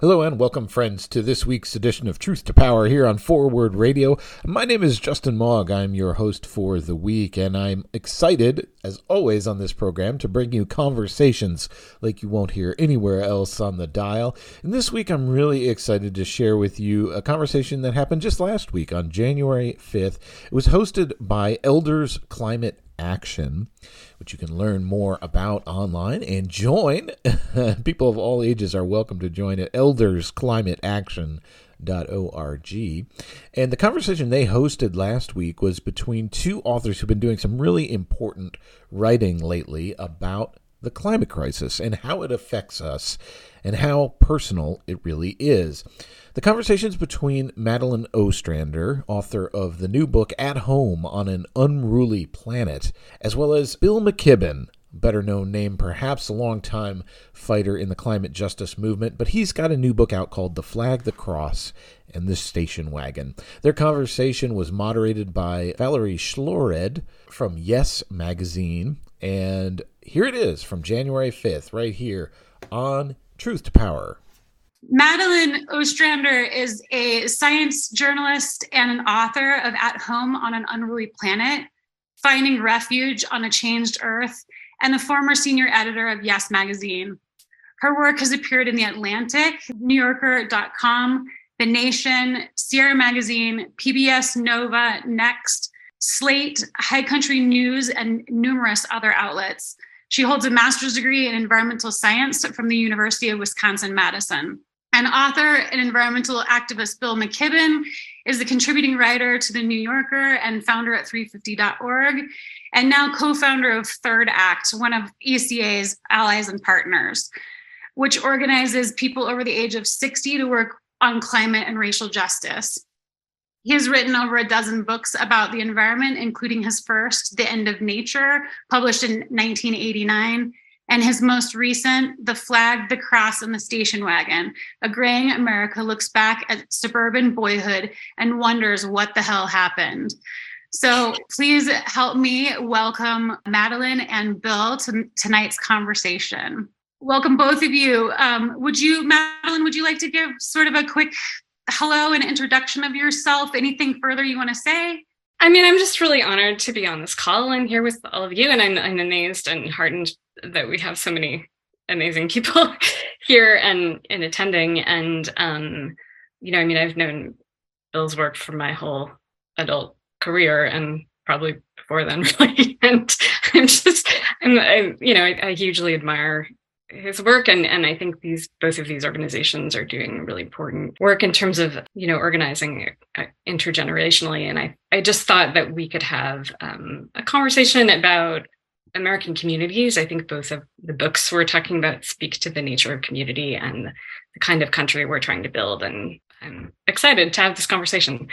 Hello and welcome, friends, to this week's edition of Truth to Power here on Forward Radio. My name is Justin Mogg. I'm your host for the week, and I'm excited, as always, on this program to bring you conversations like you won't hear anywhere else on the dial. And this week, I'm really excited to share with you a conversation that happened just last week on January 5th. It was hosted by Elders Climate Action, which you can learn more about online and join. People of all ages are welcome to join at eldersclimateaction.org. And the conversation they hosted last week was between two authors who've been doing some really important writing lately about the climate crisis and how it affects us and how personal it really is. The conversations between Madeline Ostrander, author of the new book At Home on an Unruly Planet, as well as Bill McKibben, better known name, perhaps a long-time fighter in the climate justice movement, but he's got a new book out called The Flag, the Cross, and the Station Wagon. Their conversation was moderated by Valerie Schloredt from Yes Magazine, and here it is from January 5th, right here on Truth to Power. Madeline Ostrander is a science journalist and an author of At Home on an Unruly Planet, Finding Refuge on a Changed Earth, and the former senior editor of Yes Magazine. Her work has appeared in The Atlantic, NewYorker.com, The Nation, Sierra Magazine, PBS Nova, Next, Slate, High Country News, and numerous other outlets. She holds a master's degree in environmental science from the University of Wisconsin Madison. And author and environmental activist Bill McKibben is the contributing writer to The New Yorker and founder at 350.org, and now co founder of Third Act, one of ECA's allies and partners, which organizes people over the age of 60 to work on climate and racial justice. He has written over a dozen books about the environment, including his first, The End of Nature, published in 1989, and his most recent, The Flag, the Cross, and the Station Wagon. A graying America looks back at suburban boyhood and wonders what the hell happened. So please help me welcome Madeline and Bill to tonight's conversation. Welcome, both of you. Um, would you, Madeline, would you like to give sort of a quick hello and introduction of yourself? Anything further you want to say? I mean, I'm just really honored to be on this call and here with all of you, and I'm, I'm amazed and heartened that we have so many amazing people here and in attending. And um, you know, I mean, I've known Bill's work for my whole adult career and probably before then, really. and I'm just, I'm, I, you know, I, I hugely admire his work and and I think these both of these organizations are doing really important work in terms of you know organizing uh, intergenerationally and I I just thought that we could have um, a conversation about American communities I think both of the books we're talking about speak to the nature of community and the kind of country we're trying to build and I'm excited to have this conversation.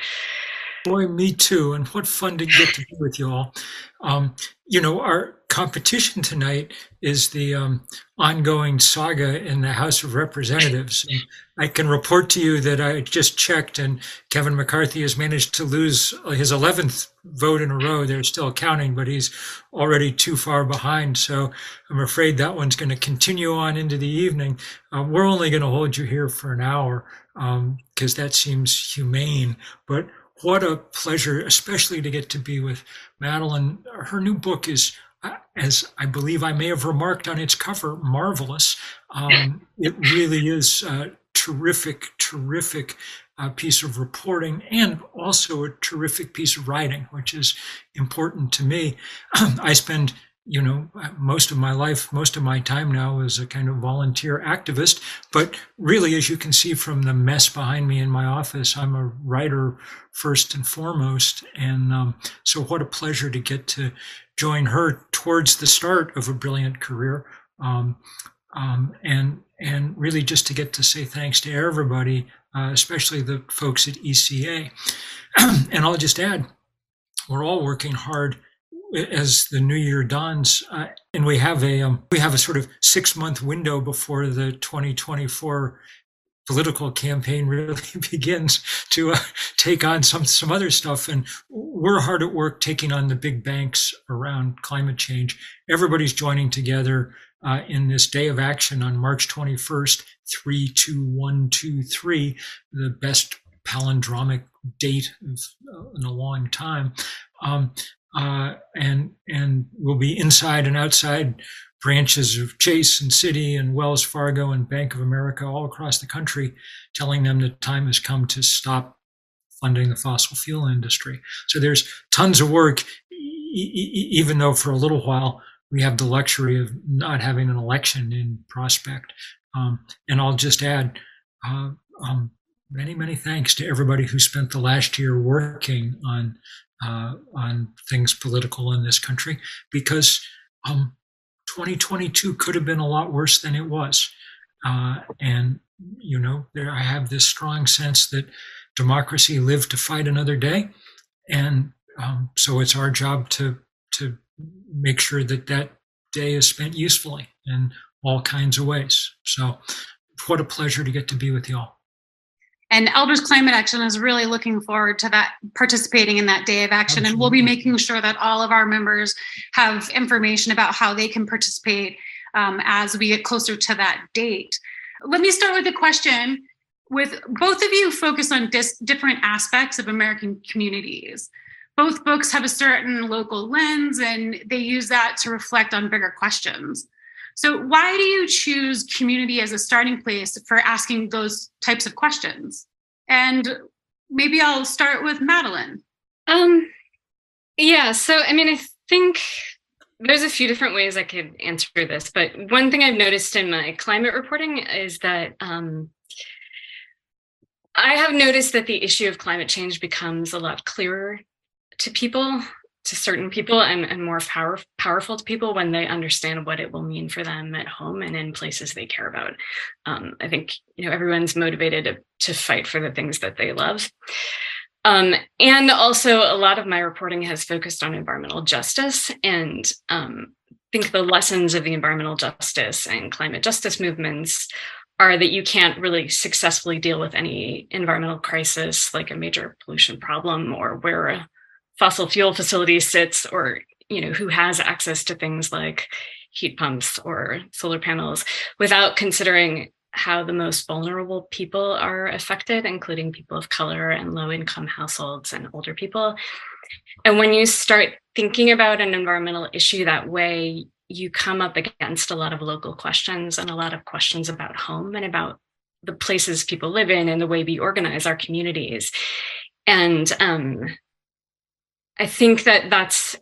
Boy, me too. And what fun to get to be with you all. Um, you know, our competition tonight is the um, ongoing saga in the House of Representatives. And I can report to you that I just checked, and Kevin McCarthy has managed to lose his 11th vote in a row. They're still counting, but he's already too far behind. So I'm afraid that one's going to continue on into the evening. Uh, we're only going to hold you here for an hour because um, that seems humane. But what a pleasure, especially to get to be with Madeline. Her new book is, as I believe I may have remarked on its cover, marvelous. Um, it really is a terrific, terrific uh, piece of reporting and also a terrific piece of writing, which is important to me. I spend you know, most of my life, most of my time now is a kind of volunteer activist. But really, as you can see from the mess behind me in my office, I'm a writer first and foremost. And um, so, what a pleasure to get to join her towards the start of a brilliant career. Um, um, and and really just to get to say thanks to everybody, uh, especially the folks at ECA. and I'll just add, we're all working hard as the new year dawns, uh, and we have a um, we have a sort of six month window before the 2024 political campaign really begins to uh, take on some some other stuff and we're hard at work taking on the big banks around climate change everybody's joining together uh, in this day of action on March 21st, 32123, the best palindromic date of, uh, in a long time. Um, uh, and and we'll be inside and outside branches of Chase and Citi and Wells Fargo and Bank of America all across the country, telling them the time has come to stop funding the fossil fuel industry. So there's tons of work, e- even though for a little while we have the luxury of not having an election in prospect. Um, and I'll just add, uh, um, many, many thanks to everybody who spent the last year working on uh, on things political in this country, because um, 2022 could have been a lot worse than it was. Uh, and, you know, there I have this strong sense that democracy lived to fight another day. And um, so it's our job to, to make sure that that day is spent usefully in all kinds of ways. So what a pleasure to get to be with you all. And Elders Climate Action is really looking forward to that participating in that day of action. Absolutely. And we'll be making sure that all of our members have information about how they can participate um, as we get closer to that date. Let me start with a question. With both of you focus on dis- different aspects of American communities. Both books have a certain local lens and they use that to reflect on bigger questions. So, why do you choose community as a starting place for asking those types of questions? And maybe I'll start with Madeline. Um, yeah. So, I mean, I think there's a few different ways I could answer this, but one thing I've noticed in my climate reporting is that um, I have noticed that the issue of climate change becomes a lot clearer to people to certain people and, and more power, powerful to people when they understand what it will mean for them at home and in places they care about. Um, I think you know everyone's motivated to, fight for the things that they love. Um, and also, a lot of my reporting has focused on environmental justice and um, I think the lessons of the environmental justice and climate justice movements are that you can't really successfully deal with any environmental crisis like a major pollution problem or where fossil fuel facility sits or you know who has access to things like heat pumps or solar panels without considering how the most vulnerable people are affected including people of color and low income households and older people. And when you start thinking about an environmental issue that way you come up against a lot of local questions and a lot of questions about home and about the places people live in and the way we organize our communities. And um, I think that that's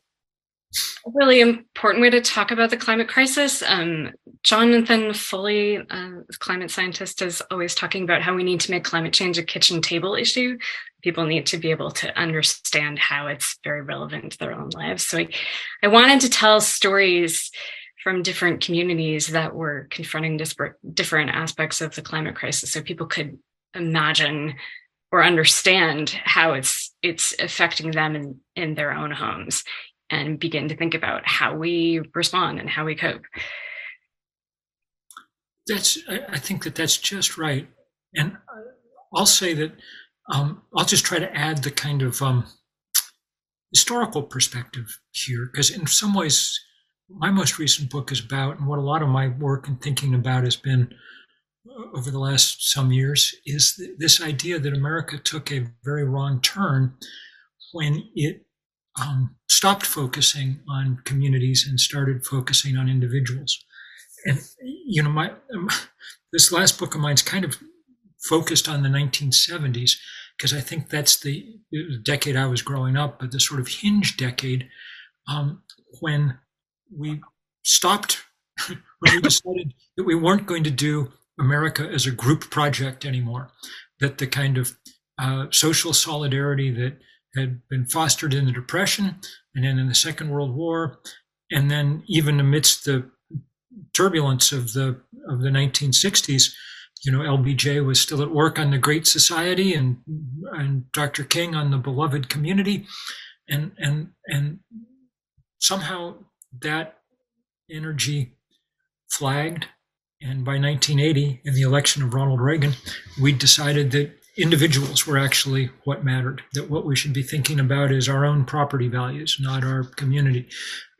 a really important way to talk about the climate crisis. Um, Jonathan Foley, uh, climate scientist, is always talking about how we need to make climate change a kitchen table issue. People need to be able to understand how it's very relevant to their own lives. So I, I wanted to tell stories from different communities that were confronting disparate, different aspects of the climate crisis so people could imagine or understand how it's it's affecting them in, in their own homes and begin to think about how we respond and how we cope. That's i think that that's just right. And i'll say that um, i'll just try to add the kind of um, historical perspective here because in some ways my most recent book is about and what a lot of my work and thinking about has been over the last some years is this idea that America took a very wrong turn when it um, stopped focusing on communities and started focusing on individuals. And you know, my um, this last book of mine is kind of focused on the 1970s because I think that's the, the, decade I was growing up, but the sort of hinge decade um, when we stopped, when we decided that we weren't going to do America as a group project anymore, that the kind of uh, social solidarity that had been fostered in the Depression and then in the Second World War, and then even amidst the turbulence of the of the 1960s, you know, LBJ was still at work on the Great Society and and Dr. King on the beloved community, and and and somehow that energy flagged and by 1980, in the election of Ronald Reagan, we decided that individuals were actually what mattered, that what we should be thinking about is our own property values, not our community.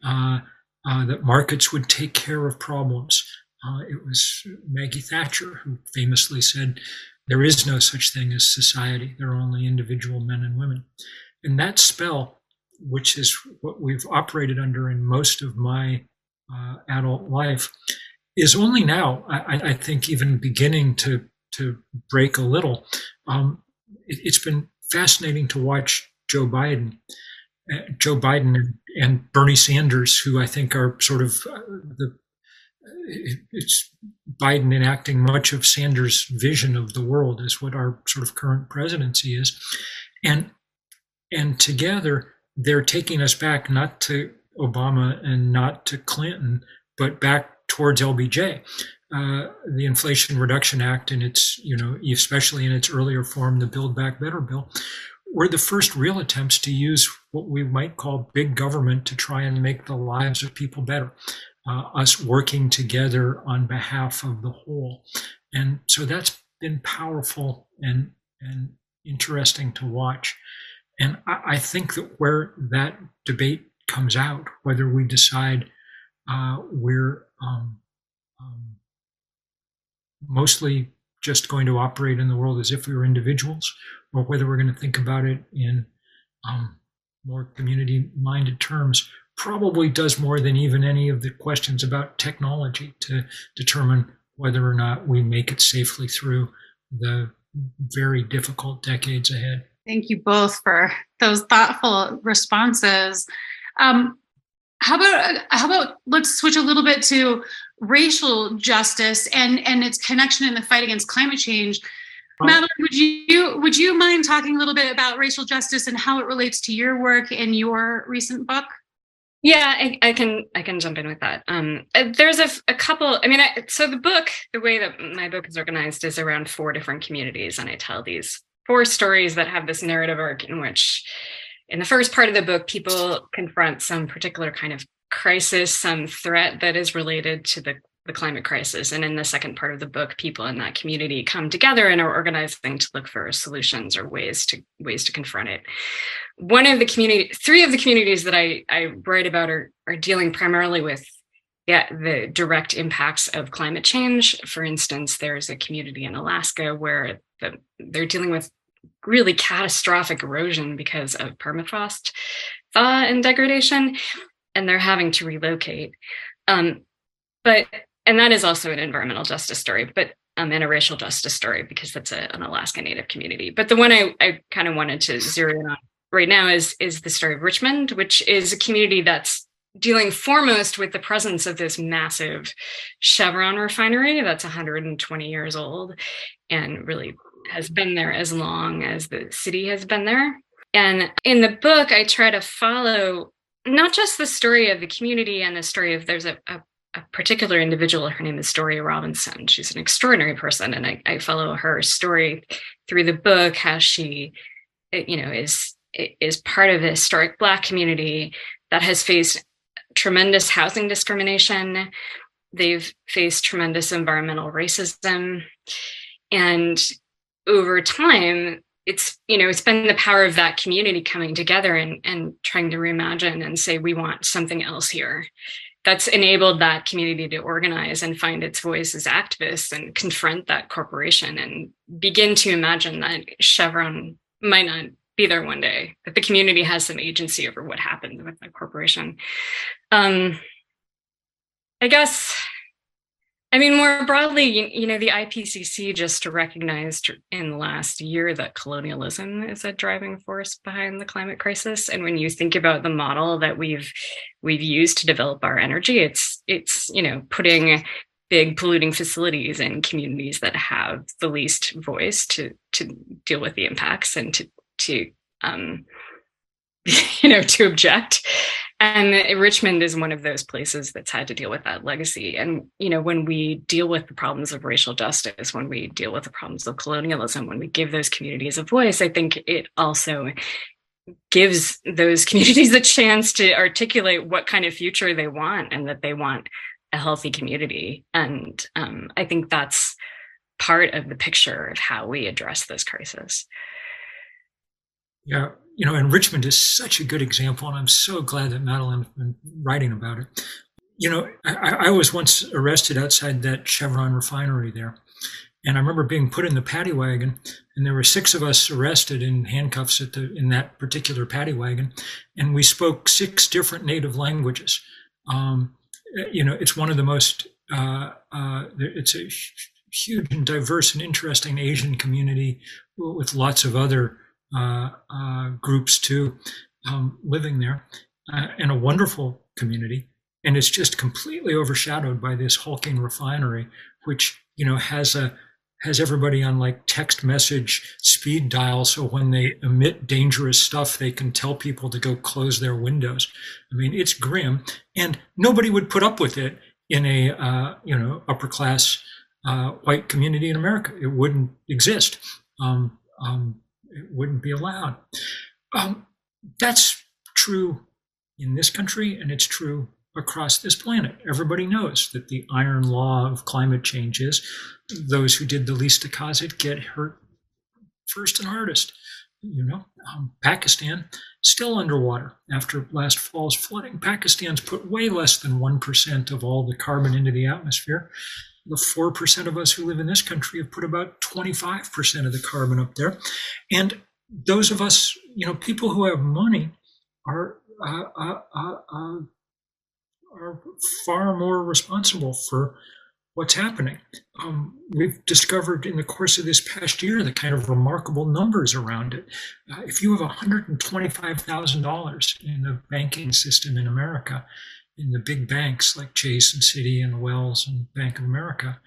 Uh, uh, that markets would take care of problems. Uh, it was Maggie Thatcher who famously said, There is no such thing as society, there are only individual men and women. And that spell, which is what we've operated under in most of my uh, adult life, is only now, I, I, think, even beginning to, to break a little. Um, it, it's been fascinating to watch Joe Biden. Uh, Joe Biden and, and, Bernie Sanders, who I think are sort of uh, the it's Biden enacting much of Sanders' vision of the world is what our sort of current presidency is, and and together they're taking us back not to Obama and not to Clinton, but back towards LBJ. Uh, the Inflation Reduction Act, and its you know especially in its earlier form, the Build Back Better bill, were the first real attempts to use what we might call big government to try and make the lives of people better uh, us working together on behalf of the whole. And so that's been powerful and, and interesting to watch. And I, I think that where that debate comes out, whether we decide uh, we're um, um, mostly just going to operate in the world as if we were individuals, or whether we're going to think about it in um, more community minded terms, probably does more than even any of the questions about technology to determine whether or not we make it safely through the very difficult decades ahead. Thank you both for those thoughtful responses. Um, how about how about let's switch a little bit to racial justice and and its connection in the fight against climate change. Madeline, would you would you mind talking a little bit about racial justice and how it relates to your work in your recent book? Yeah, I, I, can I can jump in with that. Um, uh, there's a, a couple. I mean, I, so the book, the way that my book is organized, is around four different communities, and I tell these four stories that have this narrative arc in which, in the first part of the book, people confront some particular kind of crisis, some threat that is related to the the climate crisis. And in the second part of the book, people in that community come together and are organizing to look for solutions or ways to ways to confront it. One of the community, three of the communities that I, I write about are, are dealing primarily with yeah, the direct impacts of climate change. For instance, there's a community in Alaska where the, they're dealing with really catastrophic erosion because of permafrost thaw and degradation, and they're having to relocate. Um, but and that is also an environmental justice story, but um, and a racial justice story because that's a, an Alaska Native community. But the one I, I kind of wanted to zero in on right now is is the story of Richmond, which is a community that's dealing foremost with the presence of this massive Chevron refinery that's 120 years old and really has been there as long as the city has been there. And in the book, I try to follow not just the story of the community and the story of there's a, a a particular individual. Her name is Doria Robinson. She's an extraordinary person, and I, I follow her story through the book. How she, eh, you know, is eh, is part of a historic Black community that has faced tremendous housing discrimination. They've faced tremendous environmental racism, and over time, it's you know it's been the power of that community coming together and and trying to reimagine and say we want something else here that's enabled that community to organize and find its voice as activists and confront that corporation and begin to imagine that Chevron might not be there one day, that the community has some agency over what happens with that corporation. Um, I guess I mean, more broadly, you, know, the IPCC just recognized in the last year that colonialism is a driving force behind the climate crisis. And when you think about the model that we've we've used to develop our energy, it's it's you know putting big polluting facilities in communities that have the least voice to to deal with the impacts and to to um, you know to object and richmond is one of those places that's had to deal with that legacy. And you know when we deal with the problems of racial justice when we deal with the problems of colonialism when we give those communities a voice i think it also gives those communities a chance to articulate what kind of future they want and that they want a healthy community. And um, i think that's part of the picture of how we address this crisis yeah you know, and Richmond is such a good example, and I'm so glad that Madeline has been writing about it. you know, I, I was once arrested outside that Chevron refinery there. And I remember being put in the paddy wagon, and there were six of us arrested in handcuffs at the in that particular paddy wagon, and we spoke six different native languages. Um, you know, it's one of the most uh, uh, it's a huge and diverse and interesting Asian community with lots of other groups too um, living there, uh, and a wonderful community. And it's just completely overshadowed by this hulking refinery, which you know has a has everybody on like text message speed dial so when they emit dangerous stuff they can tell people to go close their windows. I mean it's grim and nobody would put up with it in a uh, you know upper class uh, white community in america. It wouldn't exist. Um, um, it wouldn't be allowed um, that's true in this country and it's true across this planet. Everybody knows that the iron law of climate change is those who did the least to cause it get hurt first and hardest. You know, um, Pakistan still underwater after last fall's flooding. Pakistan's put way less than 1% of all the carbon into the atmosphere. The 4% of us who live in this country have put about 25% of the carbon up there. And those of us, you know, people who have money are uh, uh, uh, uh are far more responsible for what's happening. Um, we've discovered in the course of this past year the kind of remarkable numbers around it. Uh, if you have $125,000 in the banking system in America, in the big banks like Chase and Citi and Wells and Bank of America,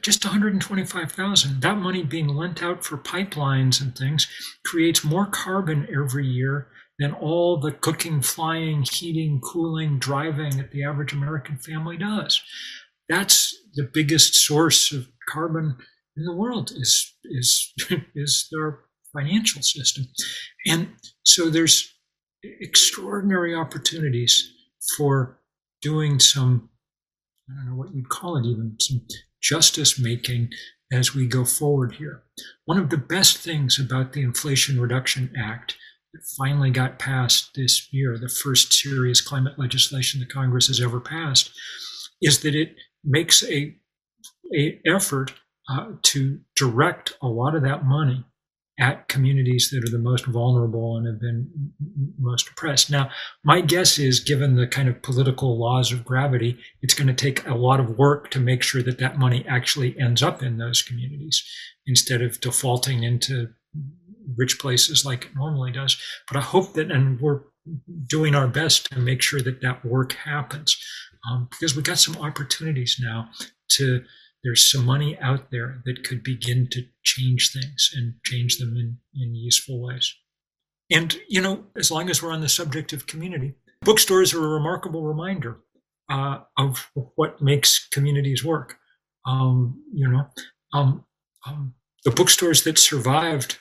just 125,000. That money being lent out for pipelines and things creates more carbon every year than all the cooking, flying, heating, cooling, driving that the average American family does. That's the biggest source of carbon in the world is is is their financial system. And so there's extraordinary opportunities for doing some I don't know what you'd call it even some justice making as we go forward here. One of the best things about the Inflation Reduction Act that finally got passed this year, the first serious climate legislation that Congress has ever passed, is that it makes a, a effort uh, to direct a lot of that money at communities that are the most vulnerable and have been most oppressed. Now, my guess is, given the kind of political laws of gravity, it's going to take a lot of work to make sure that that money actually ends up in those communities instead of defaulting into rich places like it normally does. But I hope that, and we're doing our best to make sure that that work happens um, because we've got some opportunities now to there's some money out there that could begin to change things and change them in, in useful ways. And, you know, as long as we're on the subject of community, bookstores are a remarkable reminder uh, of what makes communities work. Um, you know, um, um, the bookstores that survived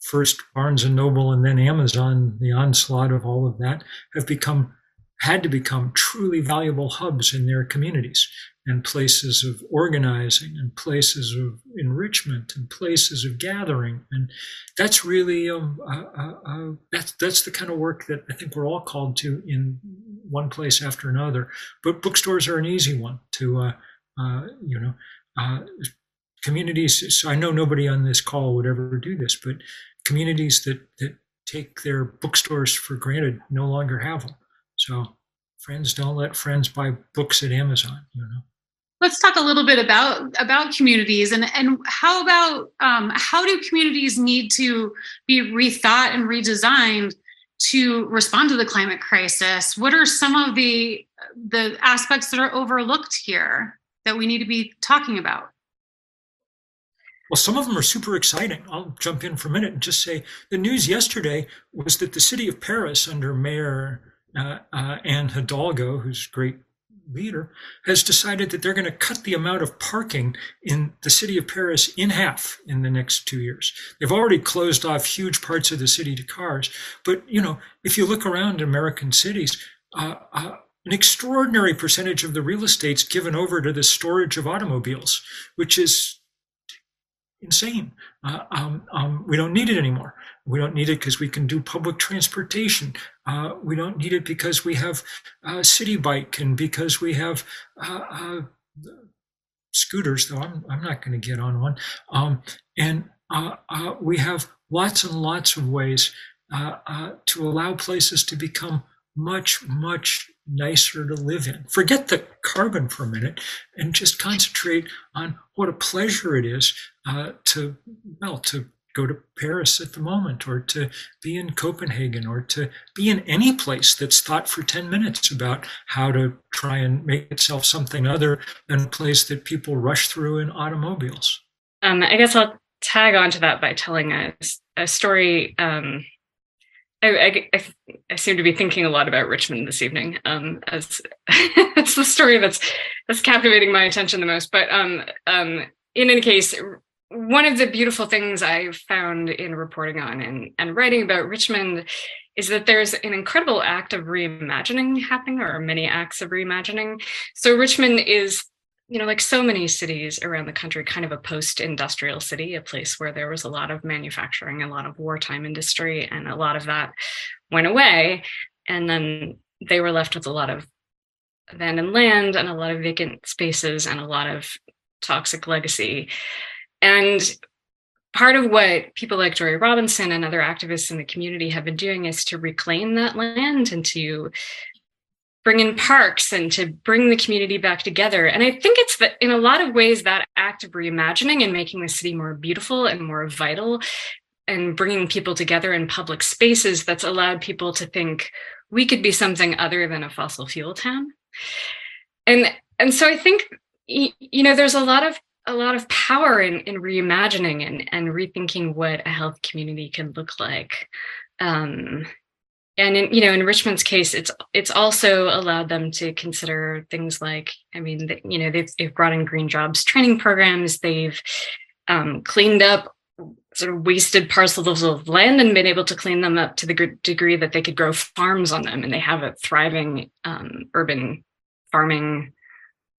first Barnes and Noble and then Amazon, the onslaught of all of that, have become had to become truly valuable hubs in their communities and places of organizing and places of enrichment and places of gathering and that's really um, that's that's the kind of work that I think we're all called to in one place after another. But bookstores are an easy one to uh, uh, you know uh, communities. So I know nobody on this call would ever do this, but communities that that take their bookstores for granted no longer have them. So friends don't let friends buy books at Amazon, you know. Let's talk a little bit about about communities and and how about um, how do communities need to be rethought and redesigned to respond to the climate crisis? What are some of the the aspects that are overlooked here that we need to be talking about? Well, some of them are super exciting. I'll jump in for a minute and just say the news yesterday was that the city of Paris, under Mayor uh, uh, Anne Hidalgo, who's great leader, has decided that they're going to cut the amount of parking in the city of Paris in half in the next two years. They've already closed off huge parts of the city to cars. But, you know, if you look around American cities, uh, uh, an extraordinary percentage of the real estate's given over to the storage of automobiles, which is insane. Uh, um, um, we don't need it anymore. We don't need it because we can do public transportation. Uh, we don't need it because we have uh, Citi Bike and because we have uh, uh, scooters, though I'm, I'm not going to get on one. Um, and uh, we have lots and lots of ways to allow places to become much, much nicer to live in. Forget the carbon for a minute and just concentrate on what a pleasure it is uh, to, well, to go to Paris at the moment or to be in Copenhagen or to be in any place that's thought for 10 minutes about how to try and make itself something other than a place that people rush through in automobiles. Um, I guess I'll tag on to that by telling a, a story um, I, I, I, seem to be thinking a lot about Richmond this evening. Um, as it's the story that's that's captivating my attention the most. But um, um, in any case, one of the beautiful things I've found in reporting on and, and writing about Richmond is that there's an incredible act of reimagining happening, or many acts of reimagining. So Richmond is you know, like so many cities around the country, kind of a post industrial city, a place where there was a lot of manufacturing, a lot of wartime industry, and a lot of that went away. And then they were left with a lot of abandoned land and a lot of vacant spaces and a lot of toxic legacy. And part of what people like Joy Robinson and other activists in the community have been doing is to reclaim that land and to bring in parks and to bring the community back together. And I think it's that in a lot of ways that act of reimagining and making the city more beautiful and more vital and bringing people together in public spaces that's allowed people to think we could be something other than a fossil fuel town. And and so I think you know there's a lot of a lot of power in in reimagining and and rethinking what a health community can look like. Um, and in, you know in richmond's case it's it's also allowed them to consider things like i mean the, you know they've, they've brought in green jobs training programs. They've um, cleaned up sort of wasted parcels of land and been able to clean them up to the degree that they could grow farms on them. And they have a thriving um, urban farming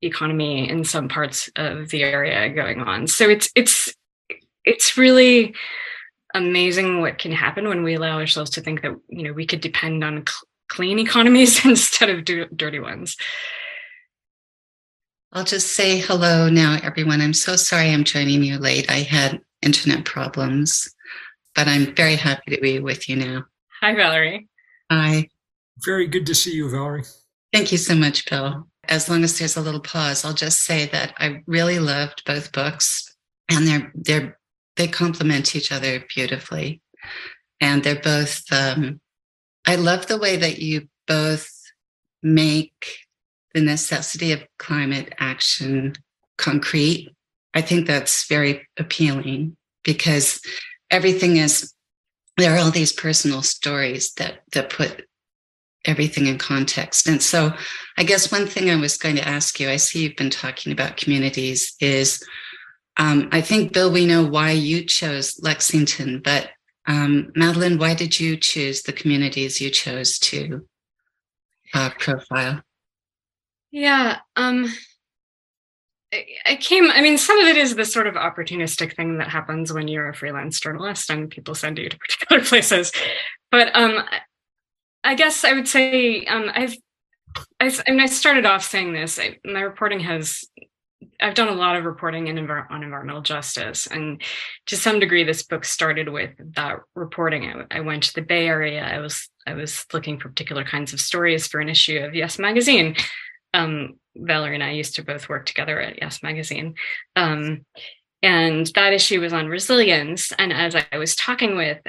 economy in some parts of the area going on. So it's it's it's really amazing what can happen when we allow ourselves to think that you know we could depend on cl- clean economies instead of do- dirty ones. I'll just say hello now everyone. I'm so sorry i'm joining you late. I had internet problems but i'm very happy to be with you now. Hi valerie. Hi. Very good to see you valerie. Thank you so much bill. As long as there's a little pause i'll just say that i really loved both books and they're they're they complement each other beautifully. And they're both, um, I love the way that you both make the necessity of climate action concrete. I think that's very appealing because everything is, there are all these personal stories that, that put everything in context. And so I guess one thing I was going to ask you, I see you've been talking about communities, is um, I think, Bill, we know why you chose Lexington, but um, Madeline, why did you choose the communities you chose to uh, profile? Yeah, um, I came, I mean, some of it is the sort of opportunistic thing that happens when you're a freelance journalist and people send you to particular places. But um, I guess I would say um, I've, I, I, mean, I started off saying this. I, my reporting has I've done a lot of reporting in on environmental justice, and to some degree, this book started with that reporting. I, I, went to the Bay Area. I was I was looking for particular kinds of stories for an issue of Yes Magazine. Um, Valerie and I used to both work together at Yes Magazine, um, and that issue was on resilience. And as I was talking with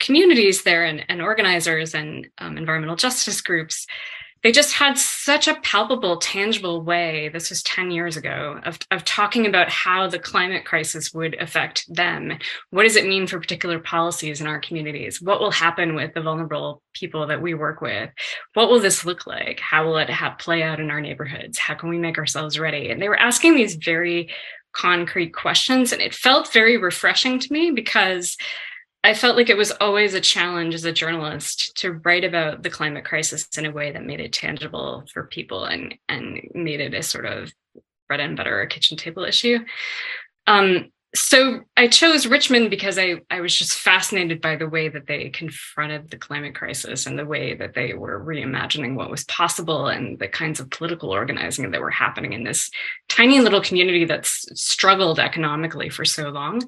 communities there and, and organizers and um, environmental justice groups, they just had such a palpable, tangible way, this was 10 years ago, of, of talking about how the climate crisis would affect them. What does it mean for particular policies in our communities? What will happen with the vulnerable people that we work with? What will this look like? How will it have, play out in our neighborhoods? How can we make ourselves ready? And they were asking these very concrete questions. And it felt very refreshing to me because I felt like it was always a challenge as a journalist to write about the climate crisis in a way that made it tangible for people and and made it a sort of bread and butter kitchen table issue. Um, so I chose Richmond because I, I was just fascinated by the way that they confronted the climate crisis and the way that they were reimagining what was possible and the kinds of political organizing that were happening in this tiny little community that's struggled economically for so long.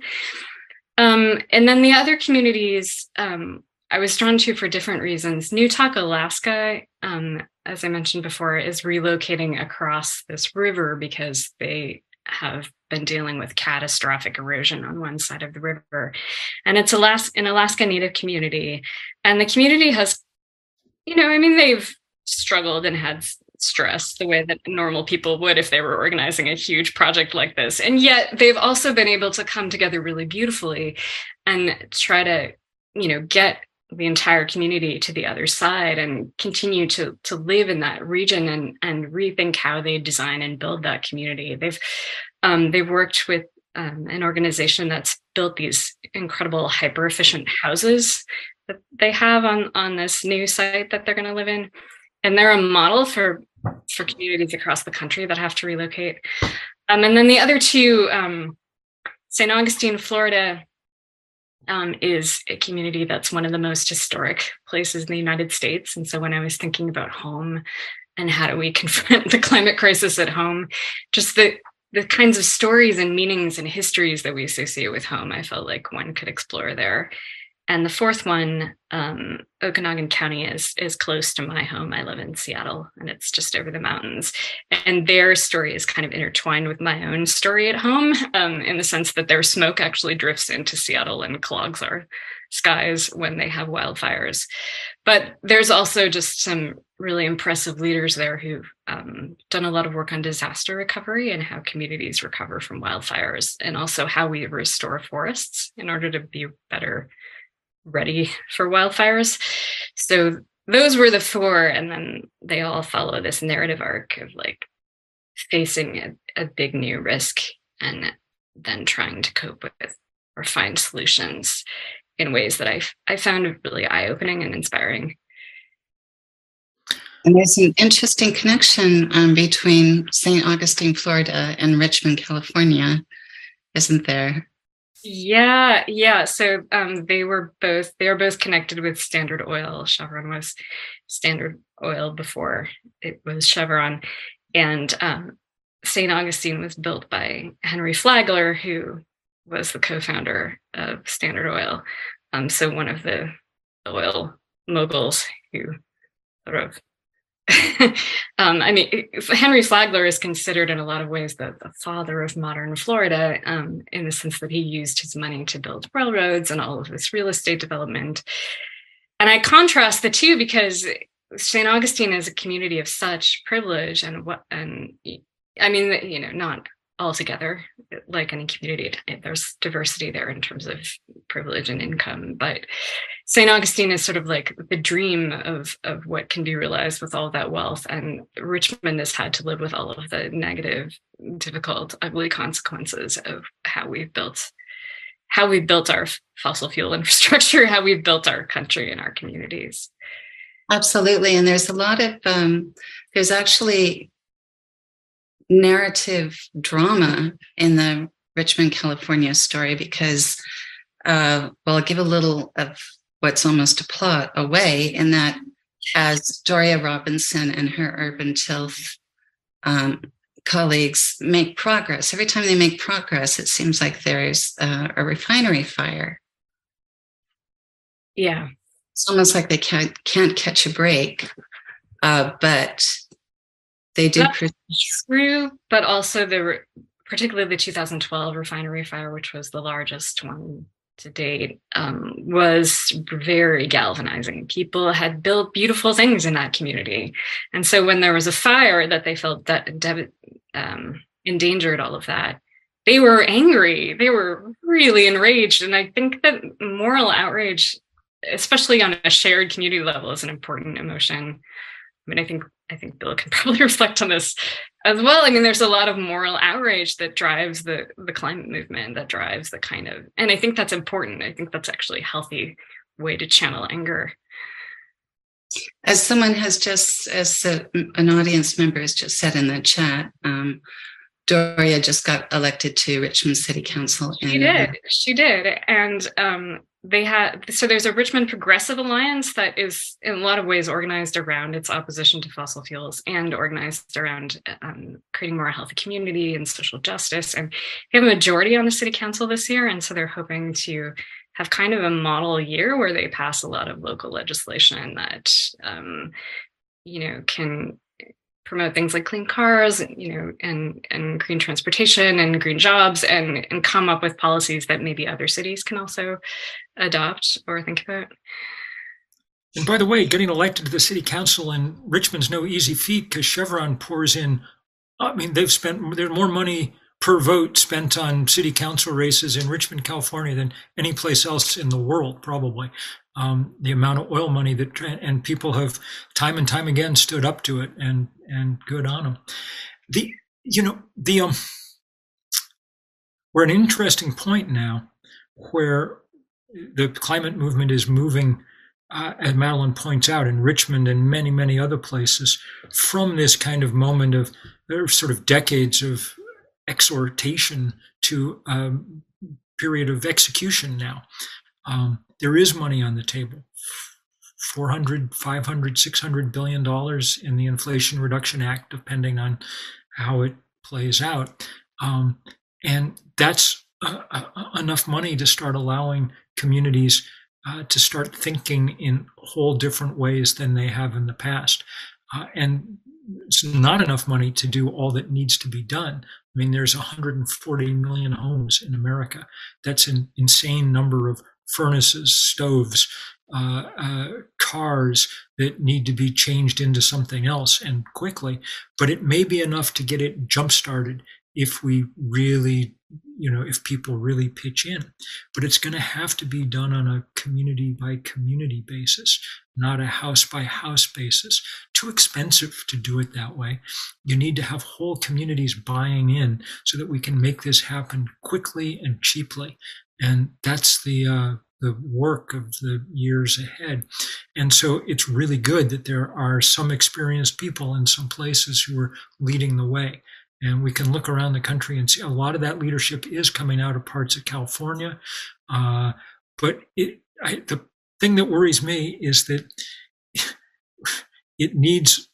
Um, and then the other communities um, I was drawn to for different reasons. Newtok, Alaska, um, as I mentioned before, is relocating across this river because they have been dealing with catastrophic erosion on one side of the river. And it's Alaska, an Alaska Native community. And the community has, you know, I mean, they've struggled and had stress the way that normal people would if they were organizing a huge project like this. And yet they've also been able to come together really beautifully and try to, you know, get the entire community to the other side and continue to to live in that region and and rethink how they design and build that community. They've um, they've worked with um, an organization that's built these incredible hyper efficient houses that they have on on this new site that they're going to live in, and they're a model for for communities across the country that have to relocate. Um, and then the other two, um, St. Augustine, Florida, um, is a community that's one of the most historic places in the United States. And so when I was thinking about home and how do we confront the climate crisis at home, just the the kinds of stories and meanings and histories that we associate with home, I felt like one could explore there. And the fourth one, um, Okanogan County is is close to my home. I live in Seattle, and it's just over the mountains. And their story is kind of intertwined with my own story at home, um, in the sense that their smoke actually drifts into Seattle and clogs our skies when they have wildfires. But there's also just some really impressive leaders there who've um, done a lot of work on disaster recovery and how communities recover from wildfires, and also how we restore forests in order to be better ready for wildfires. So those were the four, and then they all follow this narrative arc of like facing a, a big new risk and then trying to cope with or find solutions in ways that I I found really eye opening and inspiring. And there's an interesting connection um, between St. Augustine, Florida, and Richmond, California, isn't there? Yeah, yeah. So um, they were both they were both connected with Standard Oil. Chevron was Standard Oil before it was Chevron, and um, St. Augustine was built by Henry Flagler, who was the co-founder of Standard Oil. Um, so one of the oil moguls who sort of um, I mean, Henry Flagler is considered in a lot of ways the, the father of modern Florida um, in the sense that he used his money to build railroads and all of this real estate development. And I contrast the two because St. Augustine is a community of such privilege and what, and I mean, you know, not altogether like any community there's diversity there in terms of privilege and income but st augustine is sort of like the dream of of what can be realized with all that wealth and richmond has had to live with all of the negative difficult ugly consequences of how we've built how we've built our fossil fuel infrastructure how we've built our country and our communities. Absolutely and there's a lot of um, there's actually narrative drama in the Richmond, California story because, uh, well, I'll give a little of what's almost a plot away in that as Doria Robinson and her urban tilth um, colleagues make progress, every time they make progress, it seems like there's uh, a refinery fire. Yeah. It's almost like they can't, can't catch a break. Uh, but they did true, but also the particularly the 2012 refinery fire, which was the largest one to date, um, was very galvanizing. People had built beautiful things in that community, and so when there was a fire that they felt that de- um, endangered all of that, they were angry. They were really enraged, and I think that moral outrage, especially on a shared community level, is an important emotion. I mean, I think I think Bill can probably reflect on this as well. I mean, there's a lot of moral outrage that drives the the climate movement, that drives the kind of, and I think that's important. I think that's actually a healthy way to channel anger. As someone has just, as a, an audience member has just said in the chat, um, Doria just got elected to Richmond City Council. She did. She did. And um, they had, so there's a Richmond Progressive Alliance that is in a lot of ways organized around its opposition to fossil fuels and organized around um, creating more healthy community and social justice. And they have a majority on the city council this year. And so they're hoping to have kind of a model year where they pass a lot of local legislation that, um, you know, can promote things like clean cars, you know, and and green transportation and green jobs, and and come up with policies that maybe other cities can also adopt or think about. And by the way, getting elected to the city council in Richmond's no easy feat because Chevron pours in. I mean, they've spent there's more money per vote spent on city council races in Richmond, California, than any place else in the world, probably um, the amount of oil money that and people have time and time again stood up to it and and good on them. The you know the um we're at an interesting point now where the climate movement is moving, uh, as Madeline points out, in Richmond and many many other places, from this kind of moment of are sort of decades of exhortation to a um, period of execution now. Um, there is money on the table 400 500 600 billion dollars in the inflation reduction act depending on how it plays out um, and that's uh, uh, enough money to start allowing communities uh, to start thinking in whole different ways than they have in the past. Uh, and it's not enough money to do all that needs to be done. I mean there's 140 million homes in america. That's an insane number of furnaces, stoves, uh, uh, cars that need to be changed into something else and quickly. But it may be enough to get it jump started if we really, you know, if people really pitch in. But it's going to have to be done on a community by community basis, not a house by house basis. Too expensive to do it that way. You need to have whole communities buying in so that we can make this happen quickly and cheaply and that's the uh, the work of the years ahead. And so it's really good that there are some experienced people in some places who are leading the way. And we can look around the country and see a lot of that leadership is coming out of parts of California. Uh, but it, I, the thing that worries me is that it needs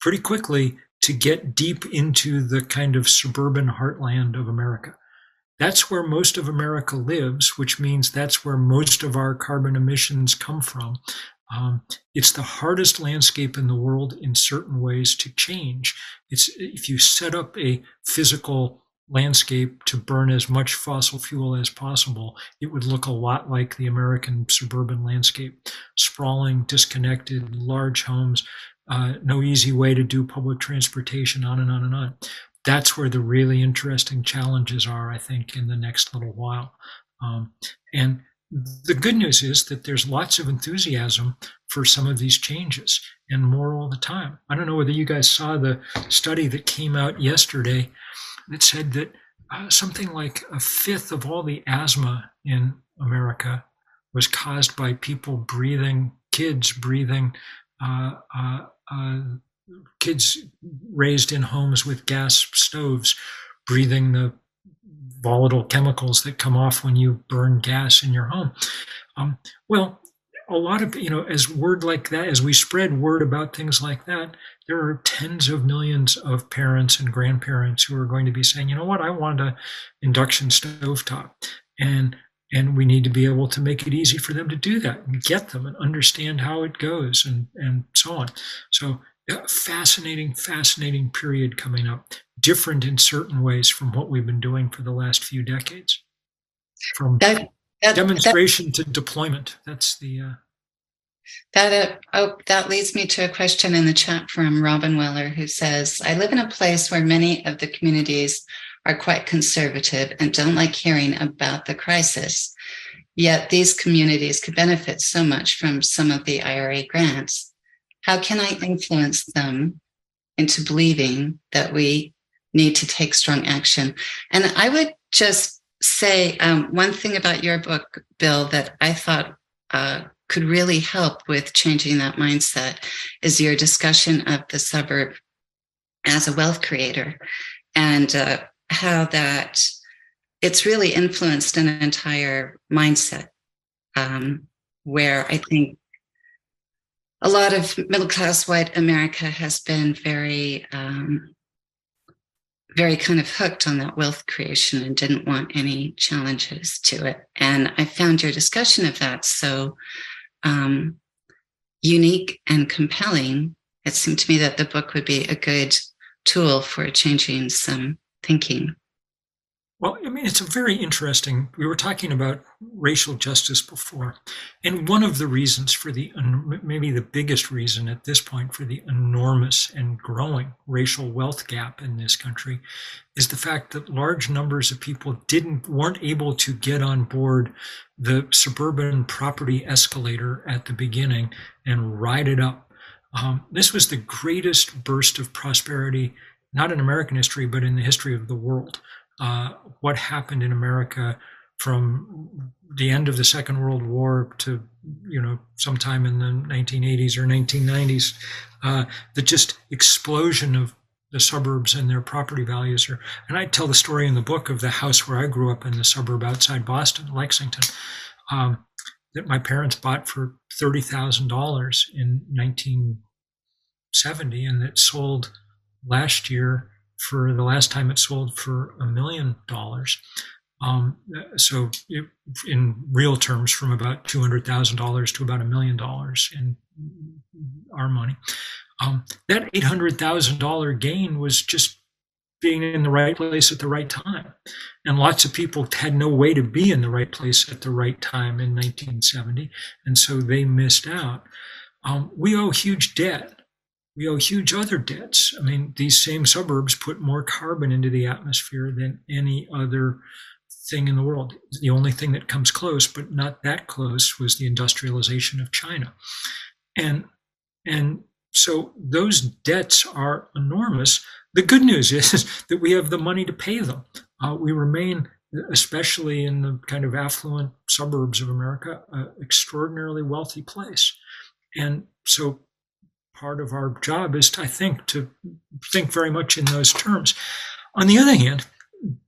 pretty quickly to get deep into the kind of suburban heartland of America. That's where most of America lives, which means that's where most of our carbon emissions come from. Um, it's the hardest landscape in the world in certain ways to change. It's if you set up a physical landscape to burn as much fossil fuel as possible, it would look a lot like the American suburban landscape sprawling, disconnected, large homes, uh, no easy way to do public transportation, on and on and on that's where the really interesting challenges are, I think, in the next little while. Um, and the good news is that there's lots of enthusiasm for some of these changes and more all the time. I don't know whether you guys saw the study that came out yesterday that said that uh, something like a fifth of all the asthma in America was caused by people breathing, kids breathing uh, uh, uh kids raised in homes with gas stoves breathing the volatile chemicals that come off when you burn gas in your home. Um, well, a lot of, you know, as word like that, as we spread word about things like that, there are tens of millions of parents and grandparents who are going to be saying, you know what, I want an induction stovetop. And and we need to be able to make it easy for them to do that and get them and understand how it goes and, and so on. So fascinating, fascinating period coming up, different in certain ways from what we've been doing for the last few decades. From that, that, demonstration that, to deployment. That's the. Uh, that uh, oh, that leads me to a question in the chat from Robin Weller, who says, "I live in a place where many of the communities are quite conservative and don't like hearing about the crisis. Yet these communities could benefit so much from some of the IRA grants. How can I influence them into believing that we need to take strong action? And I would just say um, one thing about your book, Bill, that I thought uh, could really help with changing that mindset is your discussion of the suburb as a wealth creator. And uh, how that it's really influenced an entire mindset um, where I think a lot of middle class white America has been very, um, very kind of hooked on that wealth creation and didn't want any challenges to it. And I found your discussion of that so um, unique and compelling. It seemed to me that the book would be a good tool for changing some thinking. Well, I mean, it's a very interesting. We were talking about racial justice before, and one of the reasons for the maybe the biggest reason at this point for the enormous and growing racial wealth gap in this country is the fact that large numbers of people didn't weren't able to get on board the suburban property escalator at the beginning and ride it up. Um, this was the greatest burst of prosperity, not in American history, but in the history of the world uh, what happened in America from the end of the Second World War to you know sometime in the 1980s or 1990s, uh, the just explosion of the suburbs and their property values are. And I tell the story in the book of the house where I grew up in the suburb outside Boston, Lexington, um, that my parents bought for thirty thousand dollars in 1970, and that sold last year for the last time it sold for a million dollars. Um, so it, in real terms, from about two hundred thousand dollars to about a million dollars in our money. Um, that eight hundred thousand dollar gain was just being in the right place at the right time, and lots of people had no way to be in the right place at the right time in 1970, and so they missed out. Um, we owe huge debt we owe huge other debts. I mean, these same suburbs put more carbon into the atmosphere than any other thing in the world. The only thing that comes close, but not that close, was the industrialization of China. And and so those debts are enormous. The good news is that we have the money to pay them. Uh, we remain, especially in the kind of affluent suburbs of America, an extraordinarily wealthy place. And so part of our job is, to, I think, to think very much in those terms. On the other hand,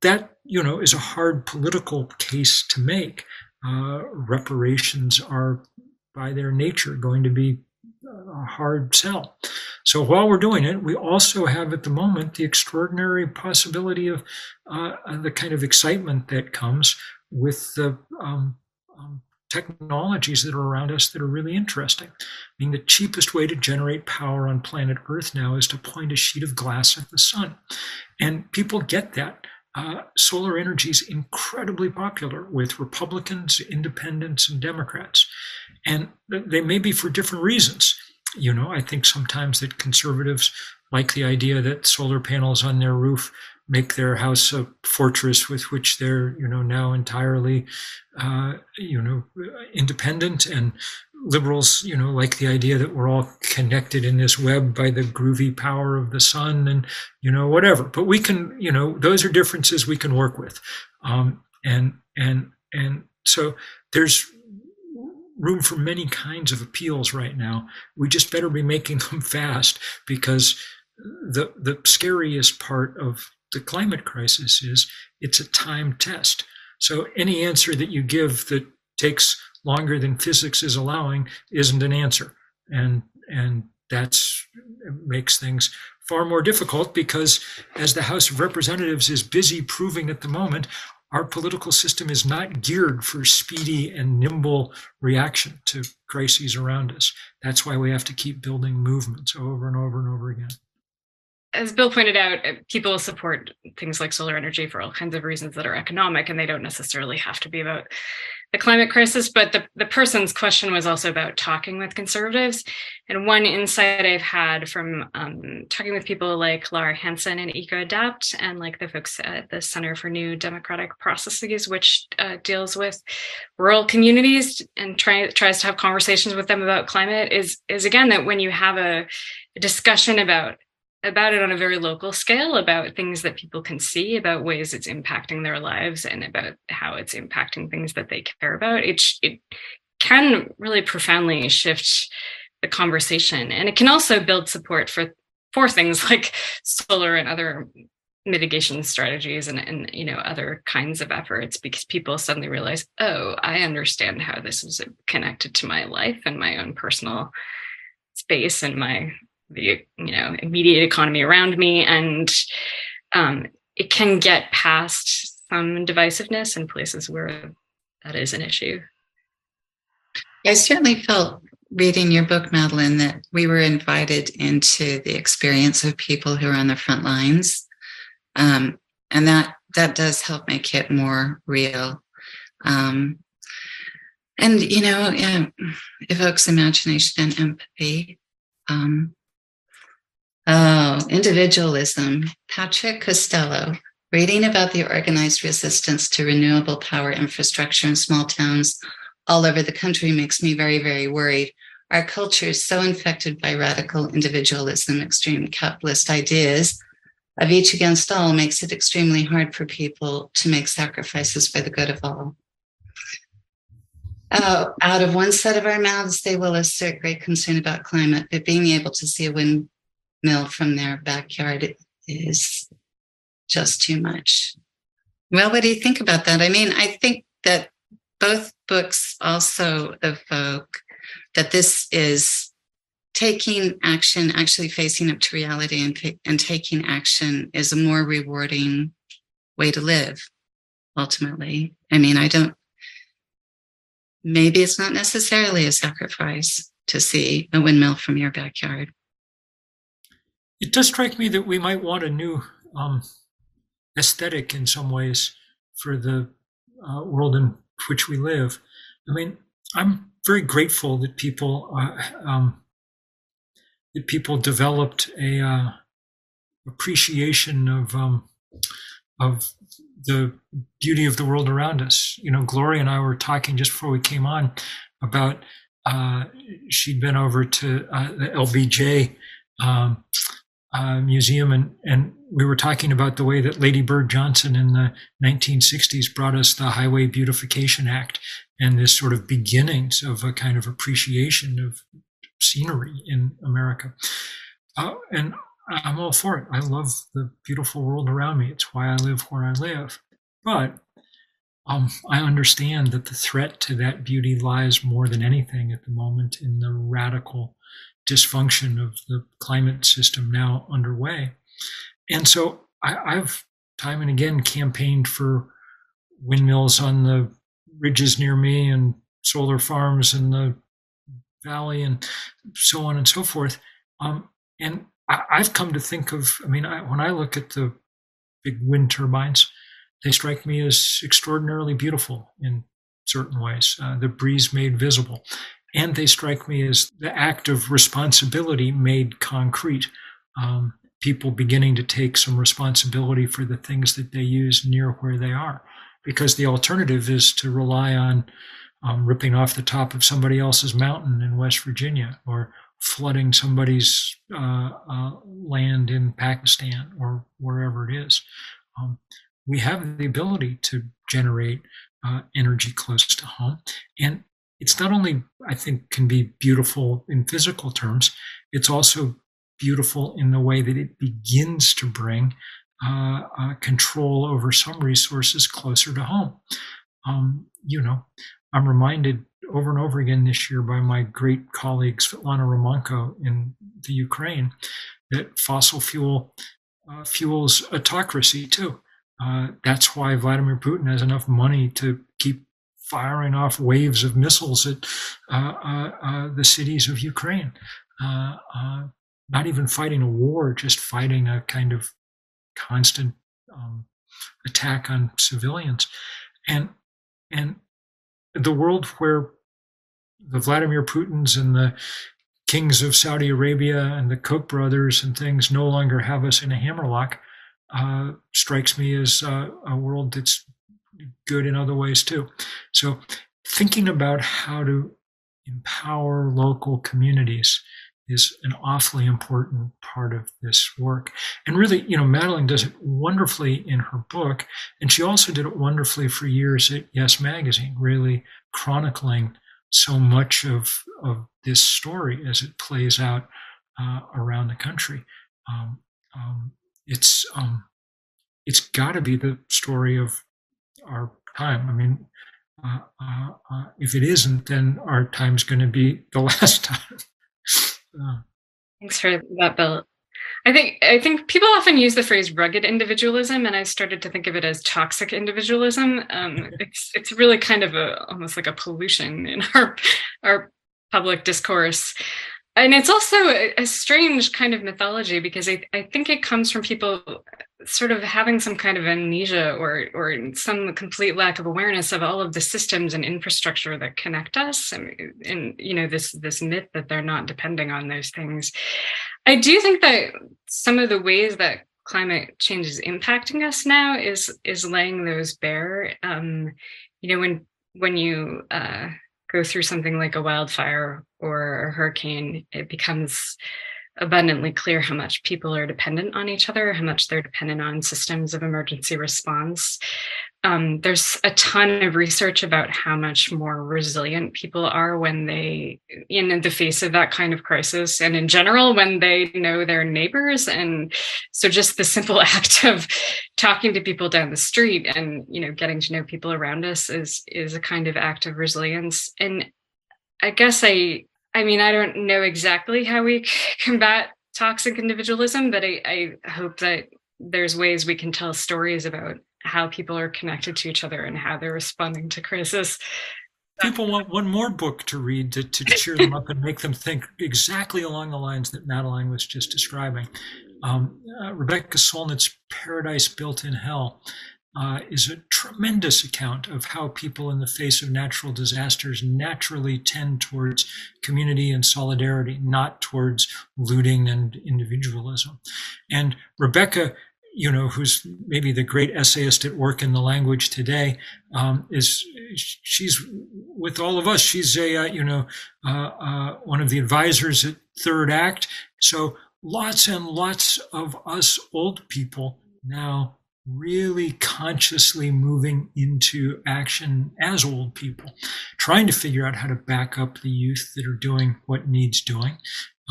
that you know is a hard political case to make. Uh, reparations are, by their nature, going to be a hard sell. So while we're doing it, we also have at the moment the extraordinary possibility of uh, the kind of excitement that comes with the um, um, technologies that are around us that are really interesting. I mean, the cheapest way to generate power on planet Earth now is to point a sheet of glass at the sun. And people get that. Uh, solar energy is incredibly popular with Republicans, independents, and Democrats. And they may be for different reasons. You know, I think sometimes that conservatives like the idea that solar panels on their roof make their house a fortress with which they're you know now entirely uh, you know independent. And liberals you know like the idea that we're all connected in this web by the groovy power of the sun and you know whatever. But we can you know those are differences we can work with. Um, and and and so there's room for many kinds of appeals right now. We just better be making them fast because the the scariest part of the climate crisis is it's a time test. So any answer that you give that takes longer than physics is allowing isn't an answer. And and that's makes things far more difficult because as the House of Representatives is busy proving at the moment, our political system is not geared for speedy and nimble reaction to crises around us. That's why we have to keep building movements over and over and over again as Bill pointed out, uh, people support things like solar energy for all kinds of reasons that are economic, and they don't necessarily have to be about the climate crisis. But the, the person's question was also about talking with conservatives. And one insight I've had from um, talking with people like Lara Hansen and EcoAdapt, and like the folks at the Center for New Democratic Processes, which uh, deals with rural communities and try, tries to have conversations with them about climate, is is again that when you have a, a discussion about about it on a very local scale about things that people can see about ways it's impacting their lives and about how it's impacting things that they care about. It, it can really profoundly shift the conversation and it can also build support for for things like solar and other mitigation strategies and, and you know other kinds of efforts because people suddenly realize oh i understand how this is connected to my life and my own personal space and my the you know immediate economy around me and um, it can get past some divisiveness in places where that is an issue. I certainly felt reading your book madeline that we were invited into the experience of people who are on the front lines. Um, and that that does help make it more real. Um, and you know it evokes imagination and empathy. Um, oh individualism patrick costello reading about the organized resistance to renewable power infrastructure in small towns all over the country makes me very very worried our culture is so infected by radical individualism extreme capitalist ideas of each against all makes it extremely hard for people to make sacrifices for the good of all. Uh, out of one set of our mouths, they will assert great concern about climate, but being able to see a windmill from their backyard is just too much. Well, what do you think about that? I mean, I think that both books also evoke that this is taking action, actually facing up to reality and, and taking action is a more rewarding way to live, ultimately. I mean, I don't, maybe it's not necessarily a sacrifice to see a windmill from your backyard. It does strike me that we might want a new um, aesthetic in some ways for the uh, world in which we live. I mean, I'm very grateful that people uh, um, that people developed a uh, appreciation of um, of the beauty of the world around us. You know, Gloria and I were talking just before we came on about uh, she'd been over to uh, the LBJ um, uh, museum, and and we were talking about the way that Lady Bird Johnson in the 1960s brought us the Highway Beautification Act and this sort of beginnings of a kind of appreciation of scenery in America. Uh, and I'm all for it. I love the beautiful world around me. It's why I live where I live. But um, I understand that the threat to that beauty lies more than anything at the moment in the radical dysfunction of the climate system now underway. And so I, I've time and again campaigned for windmills on the ridges near me and solar farms in the Valley and so on and so forth. Um, and I, have come to think of, I mean, I, when I look at the big wind turbines, they strike me as extraordinarily beautiful in certain ways. Uh, the breeze made visible. And they strike me as the act of responsibility made concrete. Um, people beginning to take some responsibility for the things that they use near where they are. Because the alternative is to rely on um, ripping off the top of somebody else's mountain in West Virginia or flooding somebody's uh, uh, land in Pakistan or wherever it is. Um, we have the ability to generate uh, energy close to home. And it's not only, I think, can be beautiful in physical terms, it's also beautiful in the way that it begins to bring uh, uh, control over some resources closer to home. Um, you know, I'm reminded over and over again this year by my great colleague Svetlana Romanko in the Ukraine that fossil fuel uh, fuels autocracy too. Uh, that's why Vladimir Putin has enough money to firing off waves of missiles at uh, uh, uh the cities of Ukraine. Not even fighting a war, just fighting a kind of constant um, attack on civilians. And and the world where the Vladimir Putins and the kings of Saudi Arabia and the Koch brothers and things no longer have us in a hammerlock uh, strikes me as uh, a world that's good in other ways too. So, thinking about how to empower local communities is an awfully important part of this work. And really, you know, Madeline does it wonderfully in her book. And she also did it wonderfully for years at Yes Magazine, really chronicling so much of, of this story as it plays out uh, around the country. Um, um, it's um, it's got to be the story of our time. I mean, uh, uh, uh, if it isn't, then our time's going to be the last time. Uh. Thanks for that, Bill. I think I think people often use the phrase rugged individualism, and I started to think of it as toxic individualism. Um, it's it's really kind of a almost like a pollution in our our public discourse and it's also a, a, strange kind of mythology because I, I think it comes from people sort of having some kind of amnesia or or some complete lack of awareness of all of the systems and infrastructure that connect us and, and you know this this myth that they're not depending on those things. I do think that some of the ways that climate change is impacting us now is is laying those bare. Um you know when when you uh go through something like a wildfire or a hurricane, it becomes abundantly clear how much people are dependent on each other, how much they're dependent on systems of emergency response. Um, there's a ton of research about how much more resilient people are when they, in the face of that kind of crisis, and in general, when they know their neighbors. And so, just the simple act of talking to people down the street and you know getting to know people around us is is a kind of act of resilience. And I guess I I mean, I don't know exactly how we combat toxic individualism, but I, I hope that there's ways we can tell stories about how people are connected to each other and how they're responding to crisis. People want one more book to read to, to cheer them up and make them think exactly along the lines that Madeline was just describing. Um, uh, Rebecca Solnit's Paradise Built in Hell uh, is a tremendous account of how people in the face of natural disasters naturally tend towards community and solidarity, not towards looting and individualism. And Rebecca, you know, who's maybe the great essayist at work in the language today, um, is she's with all of us. She's a uh, you know uh, uh one of the advisors at Third Act. So lots and lots of us old people now really consciously moving into action as old people, trying to figure out how to back up the youth that are doing what needs doing,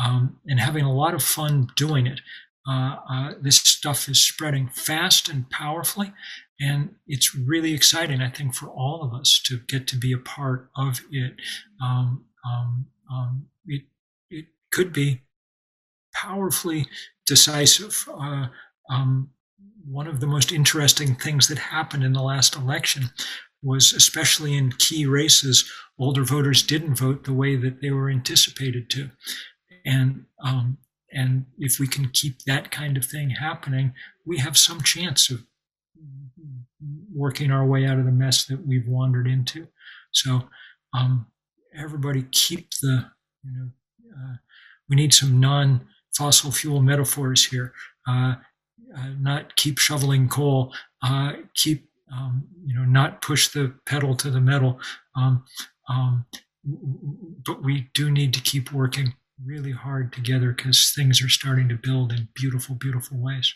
um, and having a lot of fun doing it. Uh, uh, this stuff is spreading fast and powerfully, and it's really exciting, I think, for all of us to get to be a part of it. Um, um, um it, it could be powerfully decisive. Uh, um, one of the most interesting things that happened in the last election was, especially in key races, older voters didn't vote the way that they were anticipated to. And um, and if we can keep that kind of thing happening, we have some chance of working our way out of the mess that we've wandered into. So um, everybody keep the you know uh, we need some non-fossil fuel metaphors here. Uh, not keep shoveling coal, uh, keep um, you know not push the pedal to the metal. Um, um, but we do need to keep working really hard together because things are starting to build in beautiful, beautiful ways.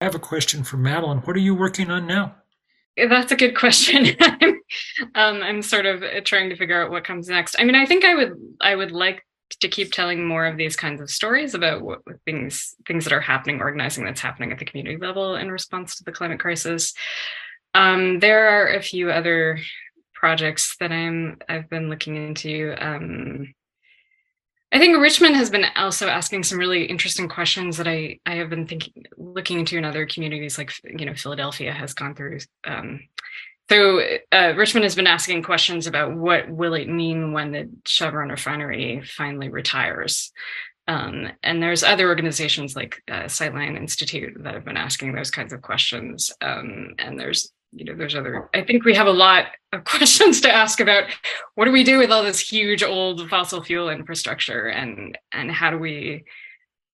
I have a question for Madeline. What are you working on now? That's a good question. um, I'm sort of trying to figure out what comes next. I mean, I think I would I would like to keep telling more of these kinds of stories about what things things that are happening, organizing that's happening at the community level in response to the climate crisis. Um, there are a few other projects that I'm I've been looking into. Um, I think Richmond has been also asking some really interesting questions that I I have been thinking looking into in other communities, like you know Philadelphia has gone through um, so uh, Richmond has been asking questions about what will it mean when the Chevron refinery finally retires. Um, and there's other organizations like uh, Sightline Institute that have been asking those kinds of questions. Um, and there's you know there's other i think we have a lot of questions to ask about what do we do with all this huge old fossil fuel infrastructure and and how do we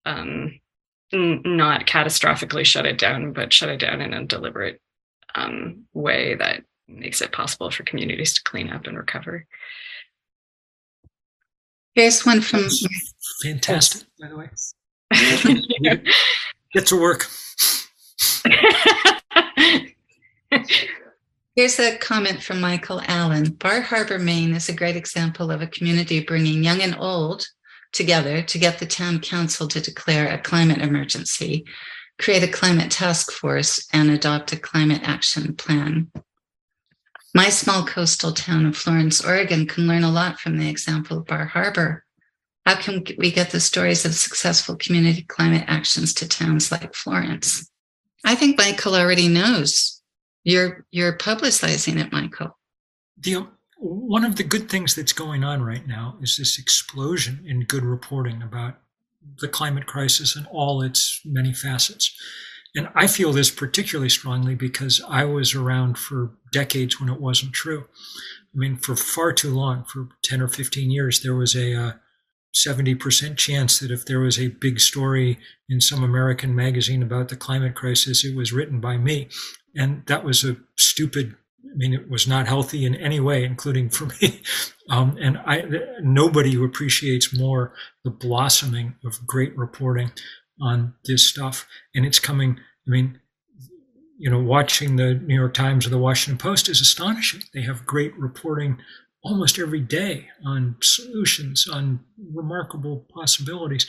um, not catastrophically shut it down but shut it down in a deliberate um, way that makes it possible for communities to clean up and recover. Here's one from fantastic, by the way. Get to work. Here's a comment from Michael Allen. Bar Harbor, Maine is a great example of a community bringing young and old together to get the town council to declare a climate emergency create a climate task force and adopt a climate action plan. My small coastal town of Florence, Oregon can learn a lot from the example of Bar Harbor. How can we get the stories of successful community climate actions to towns like Florence? I think Michael already knows. You're you're publicizing it, Michael. The one of the good things that's going on right now is this explosion in good reporting about the climate crisis and all its many facets. And I feel this particularly strongly because I was around for decades when it wasn't true. I mean, for far too long, for 10 or 15 years, there was a uh, 70% chance that if there was a big story in some American magazine about the climate crisis, it was written by me. And that was a stupid I mean, it was not healthy in any way, including for me. Um, and I, nobody who appreciates more the blossoming of great reporting on this stuff. And it's coming. I mean, you know, watching the New York Times or the Washington Post is astonishing. They have great reporting almost every day on solutions, on remarkable possibilities.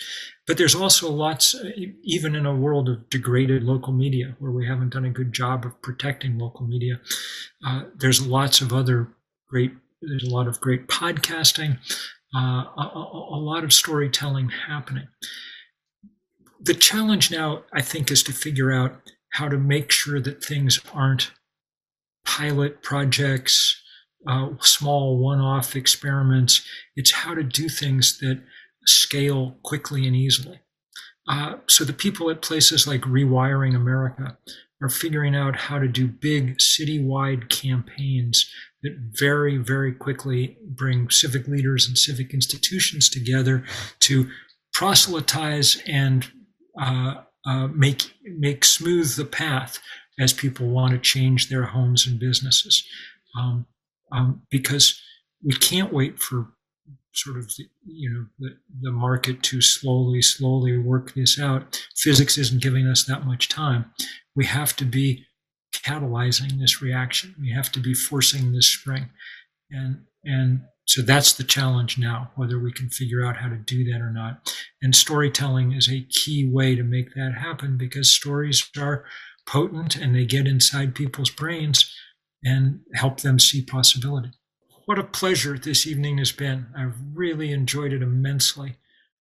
But there's also lots, even in a world of degraded local media where we haven't done a good job of protecting local media, uh, there's lots of other great, there's a lot of great podcasting, uh, a, a, a lot of storytelling happening. The challenge now, I think, is to figure out how to make sure that things aren't pilot projects uh, small one-off experiments. It's how to do things that scale quickly and easily. Uh, so the people at places like Rewiring America are figuring out how to do big citywide campaigns that very, very quickly bring civic leaders and civic institutions together to proselytize and uh, uh, make make smooth the path as people want to change their homes and businesses. Um, um, because we can't wait for sort of the, you know the, the market to slowly slowly work this out. Physics isn't giving us that much time. We have to be catalyzing this reaction. We have to be forcing this spring. And and so that's the challenge now whether we can figure out how to do that or not. And storytelling is a key way to make that happen because stories are potent and they get inside people's brains and help them see possibility. What a pleasure this evening has been. I've really enjoyed it immensely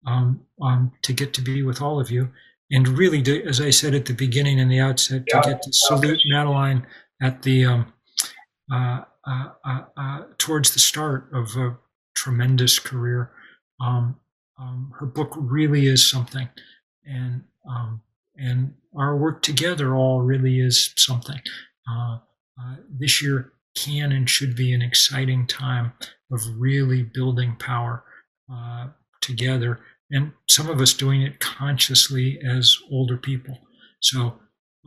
um, um, to get to be with all of you. And really, to, as I said at the beginning and the outset, to get to salute Madeline at the um, uh, uh, uh, uh, towards the start of a tremendous career. Um, um, her book really is something, and um, and our work together all really is something. Uh, uh, this year can and should be an exciting time of really building power uh, together, and some of us doing it consciously as older people. So,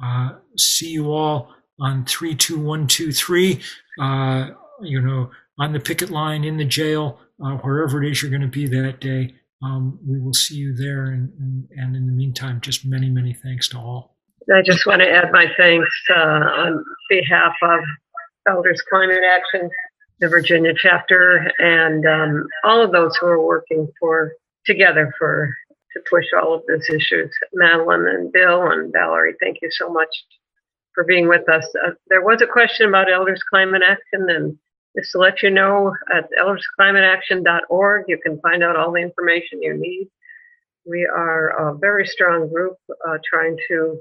uh, see you all on three, two, one, two, three. Uh, you know, on the picket line, in the jail, uh, wherever it is you're going to be that day. Um, we will see you there, and, and, and in the meantime, just many, many thanks to all. I just want to add my thanks uh, on behalf of Elders Climate Action, the Virginia chapter, and um, all of those who are working for together for to push all of these issues. Madeline and Bill and Valerie, thank you so much for being with us. Uh, there was a question about Elders Climate Action, and just to let you know, at eldersclimateaction.org, you can find out all the information you need. We are a very strong group uh, trying to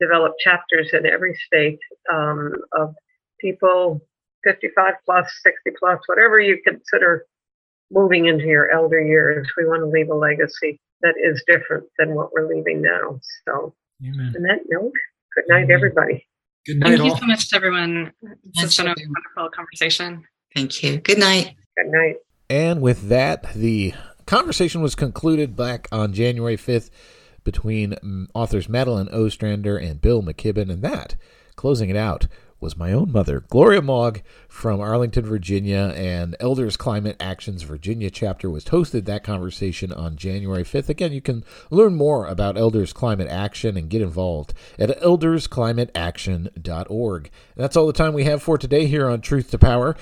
develop chapters in every state um, of people 55 plus, 60 plus, whatever you consider moving into your elder years. We want to leave a legacy that is different than what we're leaving now. So, Amen. on that note, good night, Amen. everybody. Good night. Thank all. you so much to everyone. It's been a wonderful conversation. Thank you. Good night. Good night. And with that, the conversation was concluded back on January 5th between mm, authors Madeline Ostrander and Bill McKibben, and that, closing it out, was my own mother, Gloria Mogg from Arlington, Virginia, and Elders Climate Action's Virginia chapter was hosted that conversation on January 5th. Again, you can learn more about Elders Climate Action and get involved at eldersclimateaction.org. That's all the time we have for today here on Truth to Power.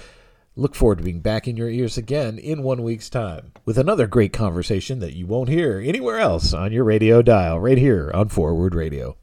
Look forward to being back in your ears again in one week's time with another great conversation that you won't hear anywhere else on your radio dial, right here on Forward Radio.